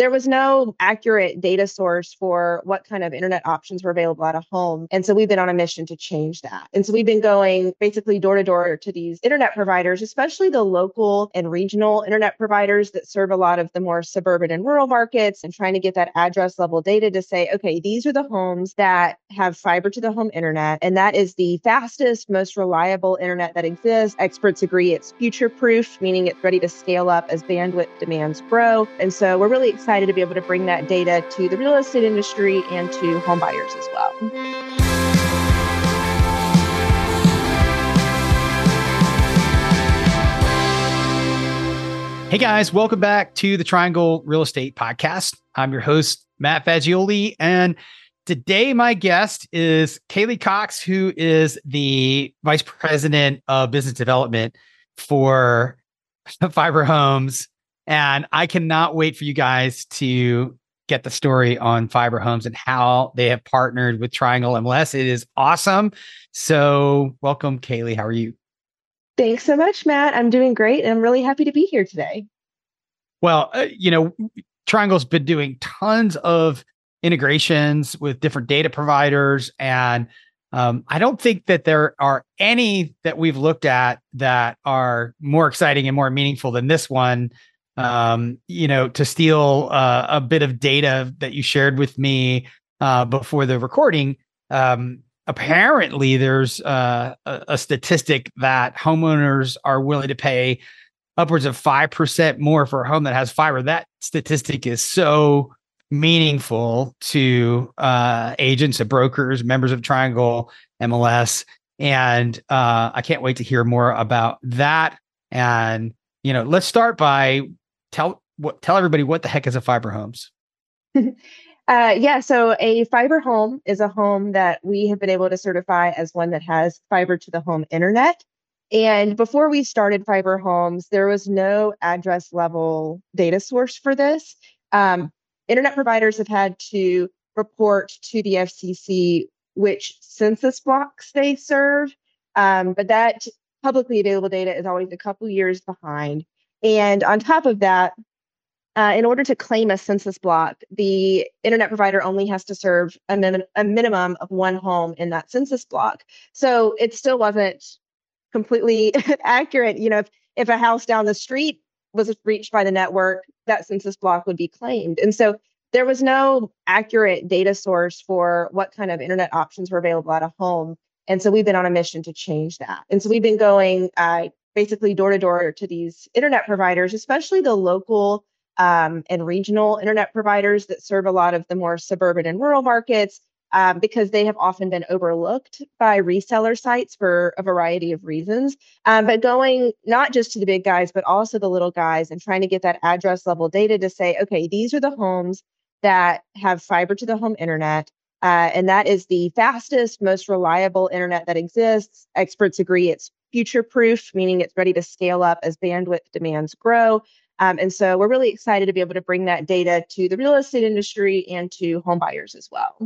there was no accurate data source for what kind of internet options were available at a home. And so we've been on a mission to change that. And so we've been going basically door to door to these internet providers, especially the local and regional internet providers that serve a lot of the more suburban and rural markets, and trying to get that address level data to say, okay, these are the homes that have fiber to the home internet. And that is the fastest, most reliable internet that exists. Experts agree it's future proof, meaning it's ready to scale up as bandwidth demands grow. And so we're really excited excited to be able to bring that data to the real estate industry and to home buyers as well. Hey guys, welcome back to the Triangle Real Estate Podcast. I'm your host, Matt Fagioli, and today my guest is Kaleigh Cox, who is the Vice President of Business Development for Fiber Homes and I cannot wait for you guys to get the story on Fiber Homes and how they have partnered with Triangle MLS. It is awesome. So, welcome, Kaleigh. How are you? Thanks so much, Matt. I'm doing great. And I'm really happy to be here today. Well, uh, you know, Triangle's been doing tons of integrations with different data providers. And um, I don't think that there are any that we've looked at that are more exciting and more meaningful than this one um, you know, to steal uh, a bit of data that you shared with me uh, before the recording. Um, apparently, there's uh, a, a statistic that homeowners are willing to pay upwards of 5% more for a home that has fiber. That statistic is so meaningful to uh, agents and brokers, members of Triangle MLS. And uh, I can't wait to hear more about that. And, you know, let's start by tell what tell everybody what the heck is a fiber homes. Uh, yeah so a fiber home is a home that we have been able to certify as one that has fiber to the home internet. And before we started fiber homes there was no address level data source for this. Um, internet providers have had to report to the fcc which census blocks they serve. Um, but that publicly available data is always a couple years behind and on top of that, uh, in order to claim a census block, the internet provider only has to serve a, min- a minimum of one home in that census block. So it still wasn't completely accurate. You know, if, if a house down the street was reached by the network, that census block would be claimed. And so there was no accurate data source for what kind of internet options were available at a home. And so we've been on a mission to change that. And so we've been going uh, basically door to door to these internet providers, especially the local um, and regional internet providers that serve a lot of the more suburban and rural markets. Um, because they have often been overlooked by reseller sites for a variety of reasons. Um, but going not just to the big guys, but also the little guys and trying to get that address level data to say, okay, these are the homes that have fiber to the home internet. Uh, and that is the fastest, most reliable internet that exists. Experts agree it's future proof, meaning it's ready to scale up as bandwidth demands grow. Um, and so we're really excited to be able to bring that data to the real estate industry and to home buyers as well.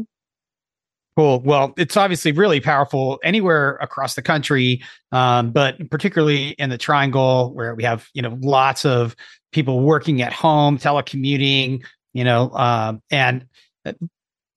Cool. Well, it's obviously really powerful anywhere across the country, um, but particularly in the Triangle, where we have you know lots of people working at home, telecommuting, you know, uh, and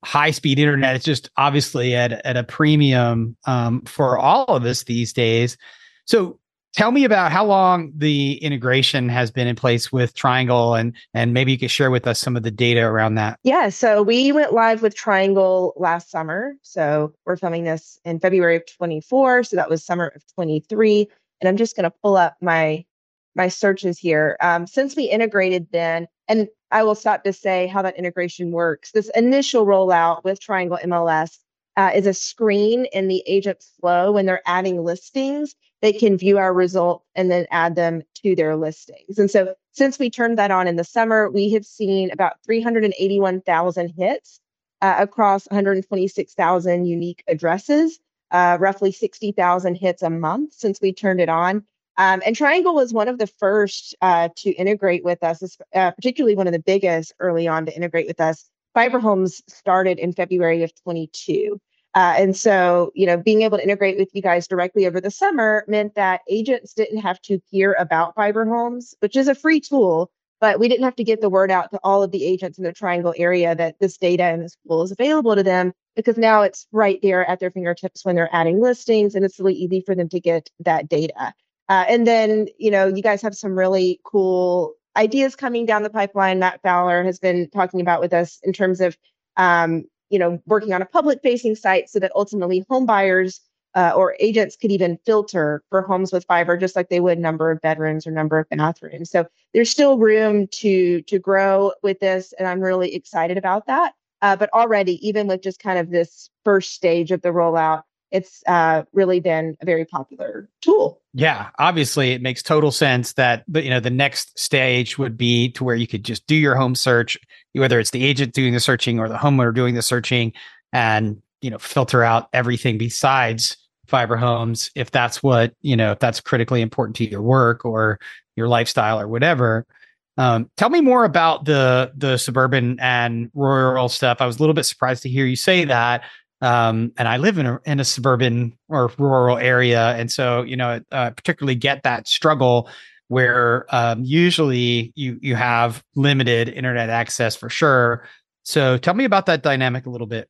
high speed internet is just obviously at at a premium um, for all of us these days. So tell me about how long the integration has been in place with Triangle and and maybe you could share with us some of the data around that. Yeah, so we went live with Triangle last summer. So we're filming this in February of 24, so that was summer of 23 and I'm just going to pull up my my searches here. Um, since we integrated then, and I will stop to say how that integration works. This initial rollout with Triangle MLS uh, is a screen in the agent flow when they're adding listings. They can view our result and then add them to their listings. And so, since we turned that on in the summer, we have seen about 381,000 hits uh, across 126,000 unique addresses, uh, roughly 60,000 hits a month since we turned it on. Um, and Triangle was one of the first uh, to integrate with us, uh, particularly one of the biggest early on to integrate with us. Fiber Homes started in February of 22. Uh, and so, you know, being able to integrate with you guys directly over the summer meant that agents didn't have to hear about Fiber Homes, which is a free tool, but we didn't have to get the word out to all of the agents in the triangle area that this data and this tool is available to them because now it's right there at their fingertips when they're adding listings and it's really easy for them to get that data uh, and then you know you guys have some really cool ideas coming down the pipeline matt fowler has been talking about with us in terms of um, you know working on a public facing site so that ultimately home buyers uh, or agents could even filter for homes with fiber just like they would number of bedrooms or number of bathrooms. So there's still room to to grow with this and i'm really excited about that. Uh, but already even with just kind of this first stage of the rollout it's uh, really been a very popular tool. Yeah obviously it makes total sense that you know the next stage would be to where you could just do your home search whether it's the agent doing the searching or the homeowner doing the searching and you know filter out everything besides fiber homes if that's what you know if that's critically important to your work or your lifestyle or whatever. Um, tell me more about the the suburban and rural stuff. I was a little bit surprised to hear you say that um, and i live in a, in a suburban or rural area. And so you know uh, particularly get that struggle where um, usually you you have limited internet access for sure. So tell me about that dynamic a little bit.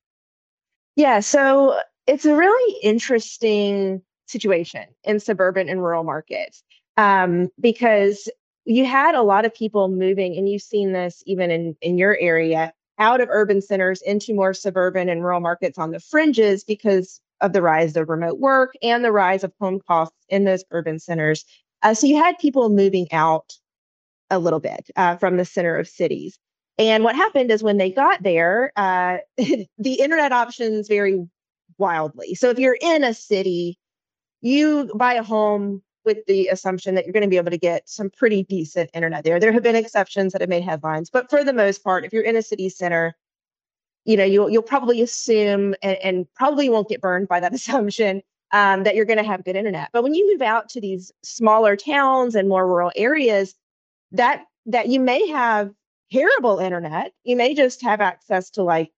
Yeah, so it's a really interesting situation in suburban and rural markets um, because you had a lot of people moving, and you've seen this even in, in your area, out of urban centers into more suburban and rural markets on the fringes because of the rise of remote work and the rise of home costs in those urban centers. Uh, so you had people moving out a little bit uh, from the center of cities. And what happened is when they got there, uh, the internet options vary wildly. So if you're in a city, you buy a home with the assumption that you're going to be able to get some pretty decent internet there. There have been exceptions that have made headlines, but for the most part, if you're in a city center, you know you'll you'll probably assume and, and probably won't get burned by that assumption um, that you're going to have good internet. But when you move out to these smaller towns and more rural areas, that that you may have terrible internet. You may just have access to like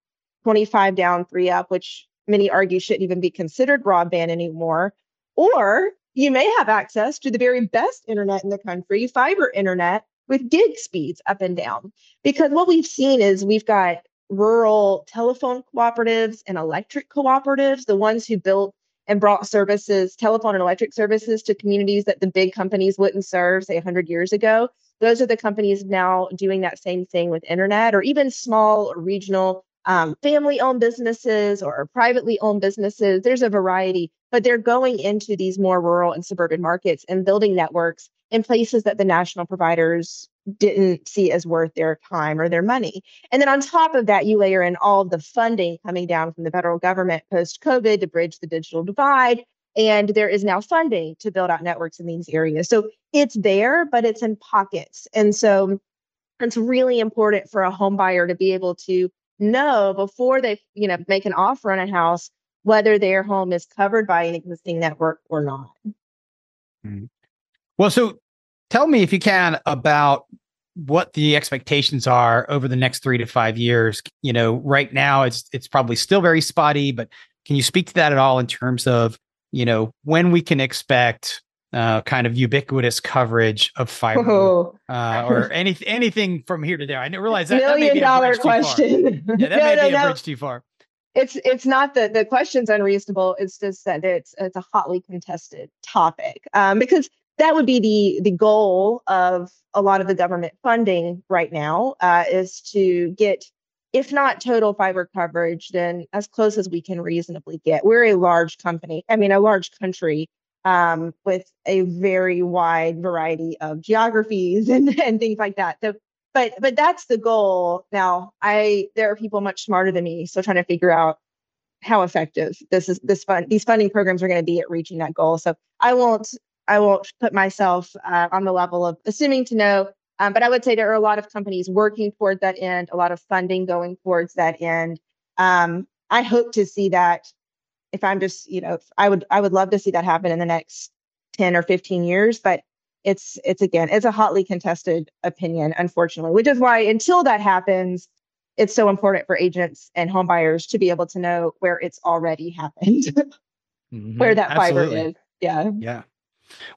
25 down, three up, which many argue shouldn't even be considered broadband anymore. Or you may have access to the very best internet in the country, fiber internet with gig speeds up and down. Because what we've seen is we've got rural telephone cooperatives and electric cooperatives, the ones who built and brought services, telephone and electric services to communities that the big companies wouldn't serve, say 100 years ago those are the companies now doing that same thing with internet or even small or regional um, family owned businesses or privately owned businesses. There's a variety, but they're going into these more rural and suburban markets and building networks in places that the national providers didn't see as worth their time or their money. And then on top of that, you layer in all the funding coming down from the federal government post COVID to bridge the digital divide. And there is now funding to build out networks in these areas. So it's there, but it's in pockets. And so it's really important for a home buyer to be able to know before they, you know, make an offer on a house whether their home is covered by an existing network or not. Mm-hmm. Well, so tell me if you can about what the expectations are over the next 3 to 5 years. You know, right now it's it's probably still very spotty, but can you speak to that at all in terms of you know, when we can expect uh, kind of ubiquitous coverage of fiber uh, or any, anything from here to there. I didn't realize that. Million that dollar question. Yeah, that no, may no, be a no. bridge too far. It's it's not that the question's unreasonable. It's just that it's it's a hotly contested topic um, because that would be the the goal of a lot of the government funding right now uh, is to get if not total fiber coverage, then as close as we can reasonably get. We're a large company, I mean, a large country um, with a very wide variety of geographies and, and things like that. So, but but that's the goal. Now, I there are people much smarter than me, so trying to figure out how effective this is this fund these funding programs are going to be at reaching that goal. So I won't I won't put myself uh, on the level of assuming to know um, but I would say there are a lot of companies working toward that end, a lot of funding going towards that end. Um, I hope to see that. If I'm just, you know, I would, I would love to see that happen in the next ten or fifteen years. But it's, it's again, it's a hotly contested opinion, unfortunately. Which is why until that happens, it's so important for agents and homebuyers to be able to know where it's already happened, mm-hmm. where that Absolutely. fiber is. Yeah. Yeah.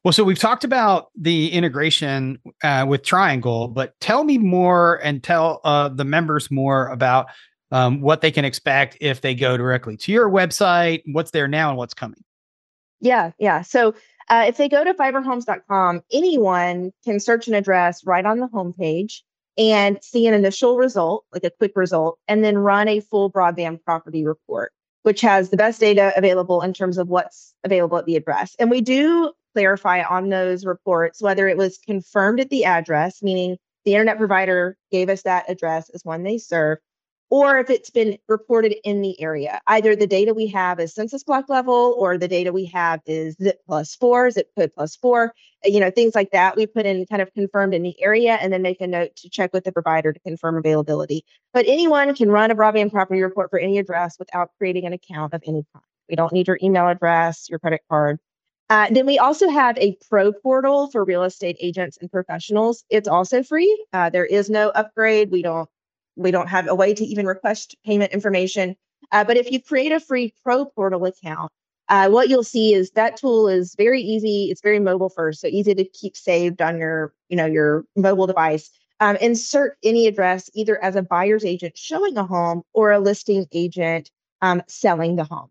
Well, so we've talked about the integration uh, with Triangle, but tell me more and tell uh, the members more about um, what they can expect if they go directly to your website, what's there now, and what's coming. Yeah, yeah. So uh, if they go to fiberhomes.com, anyone can search an address right on the homepage and see an initial result, like a quick result, and then run a full broadband property report, which has the best data available in terms of what's available at the address. And we do clarify on those reports whether it was confirmed at the address, meaning the internet provider gave us that address as one they serve, or if it's been reported in the area. Either the data we have is census block level, or the data we have is zip plus four, zip code plus four, you know, things like that. We put in kind of confirmed in the area and then make a note to check with the provider to confirm availability. But anyone can run a broadband property report for any address without creating an account of any kind. We don't need your email address, your credit card, uh, then we also have a pro portal for real estate agents and professionals. It's also free. Uh, there is no upgrade. We don't we don't have a way to even request payment information. Uh, but if you create a free pro portal account, uh, what you'll see is that tool is very easy. It's very mobile first, so easy to keep saved on your you know your mobile device. Um, insert any address either as a buyer's agent showing a home or a listing agent um, selling the home.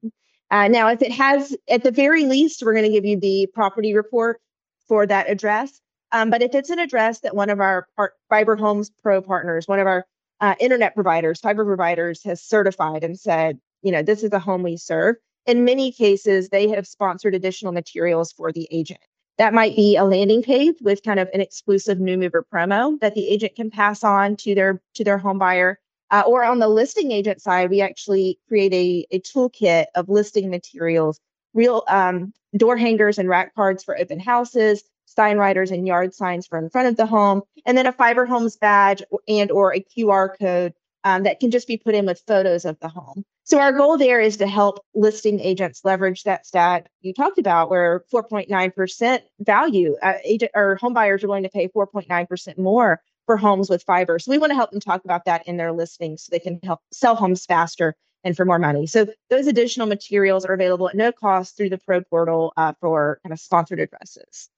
Uh, now, if it has, at the very least, we're going to give you the property report for that address. Um, but if it's an address that one of our part, Fiber Homes Pro partners, one of our uh, internet providers, fiber providers, has certified and said, you know, this is a home we serve. In many cases, they have sponsored additional materials for the agent. That might be a landing page with kind of an exclusive new mover promo that the agent can pass on to their to their home buyer. Uh, or on the listing agent side, we actually create a, a toolkit of listing materials, real um, door hangers and rack cards for open houses, sign writers and yard signs for in front of the home, and then a Fiber Homes badge and or a QR code um, that can just be put in with photos of the home. So our goal there is to help listing agents leverage that stat you talked about, where 4.9% value uh, agent or home buyers are going to pay 4.9% more for homes with fiber. So we want to help them talk about that in their listings so they can help sell homes faster and for more money. So those additional materials are available at no cost through the Pro Portal uh, for kind of sponsored addresses.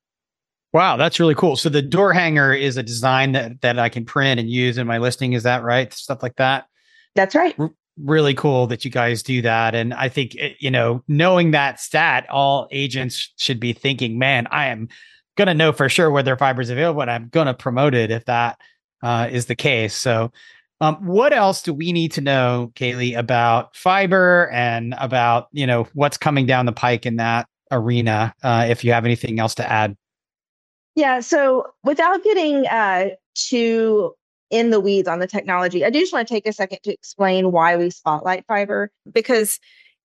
Wow, that's really cool. So the door hanger is a design that that I can print and use in my listing. Is that right? Stuff like that. That's right. R- really cool that you guys do that. And I think eh, you know, knowing that stat, all agents should be thinking, "Man, I am going to know for sure whether fiber is available and I'm going to promote it if that uh, is the case. So, um, what else do we need to know, Kaleigh, about fiber and about you know what's coming down the pike in that arena? Uh, if you have anything else to add. Yeah. So, without getting uh, too in the weeds on the technology, I do just want to take a second to explain why we spotlight fiber because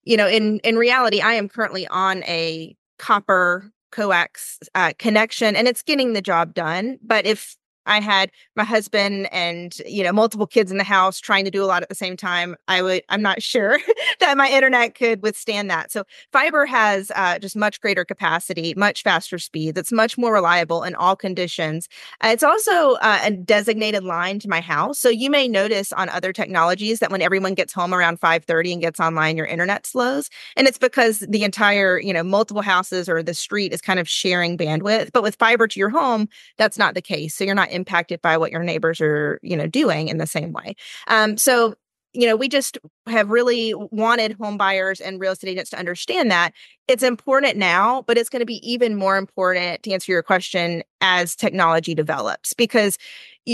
you know in in reality, I am currently on a copper coax uh, connection and it's getting the job done. But if I had my husband and you know multiple kids in the house trying to do a lot at the same time, I would I'm not sure that my internet could withstand that. So fiber has uh, just much greater capacity, much faster speed. It's much more reliable in all conditions. Uh, it's also uh, a designated line to my house, so you may notice on other technologies that when everyone gets home around 5:30 and gets online, your internet slows, and it's because the entire you know multiple houses or the street is kind of sharing bandwidth. But with fiber to your home, that's not the case. So you're not impacted by what your neighbors are, you know, doing in the same way. Um, so you know, we just have really wanted home buyers and real estate agents to understand that it's important now, but it's going to be even more important to answer your question as technology develops because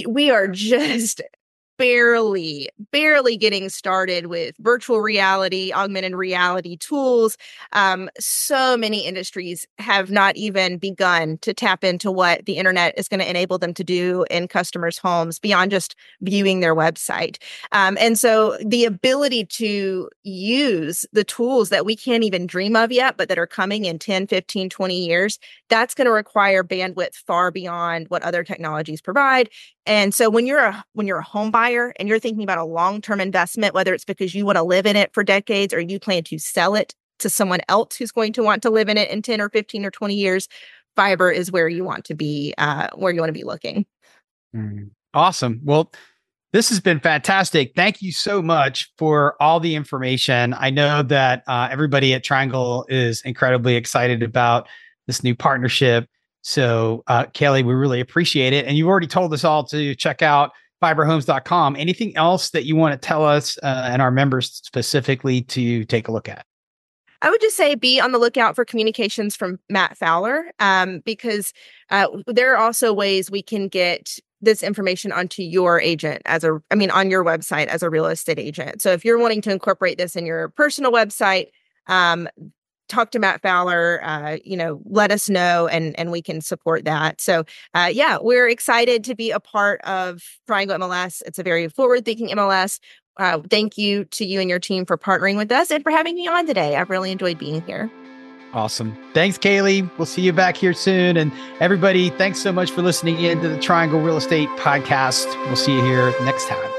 we are just barely, barely getting started with virtual reality, augmented reality tools. Um, so many industries have not even begun to tap into what the internet is going to enable them to do in customers' homes beyond just viewing their website. Um, and so the ability to use the tools that we can't even dream of yet, but that are coming in 10, 15, 20 years, that's going to require bandwidth far beyond what other technologies provide. And so when you're a when you're a home buyer and you're thinking about a long-term investment, whether it's because you want to live in it for decades or you plan to sell it to someone else who's going to want to live in it in 10 or 15 or 20 years, fiber is where you want to be, uh, where you want to be looking. Mm, awesome. Well, this has been fantastic. Thank you so much for all the information. I know that uh, everybody at Triangle is incredibly excited about this new partnership. So, uh, Kelly, we really appreciate it. And you've already told us all to check out fiberhomes.com. Anything else that you want to tell us uh, and our members specifically to take a look at? I would just say be on the lookout for communications from Matt Fowler um, because uh, there are also ways we can get this information onto your agent as a, I mean, on your website as a real estate agent. So if you're wanting to incorporate this in your personal website, um, talk to Matt Fowler, uh, you know, let us know and and we can support that. So uh, yeah, we're excited to be a part of Triangle MLS. It's a very forward thinking MLS. Uh, thank you to you and your team for partnering with us and for having me on today. I've really enjoyed being here. Awesome. Thanks, Kaleigh. We'll see you back here soon. And everybody, thanks so much for listening in to the Triangle Real Estate Podcast. We'll see you here next time.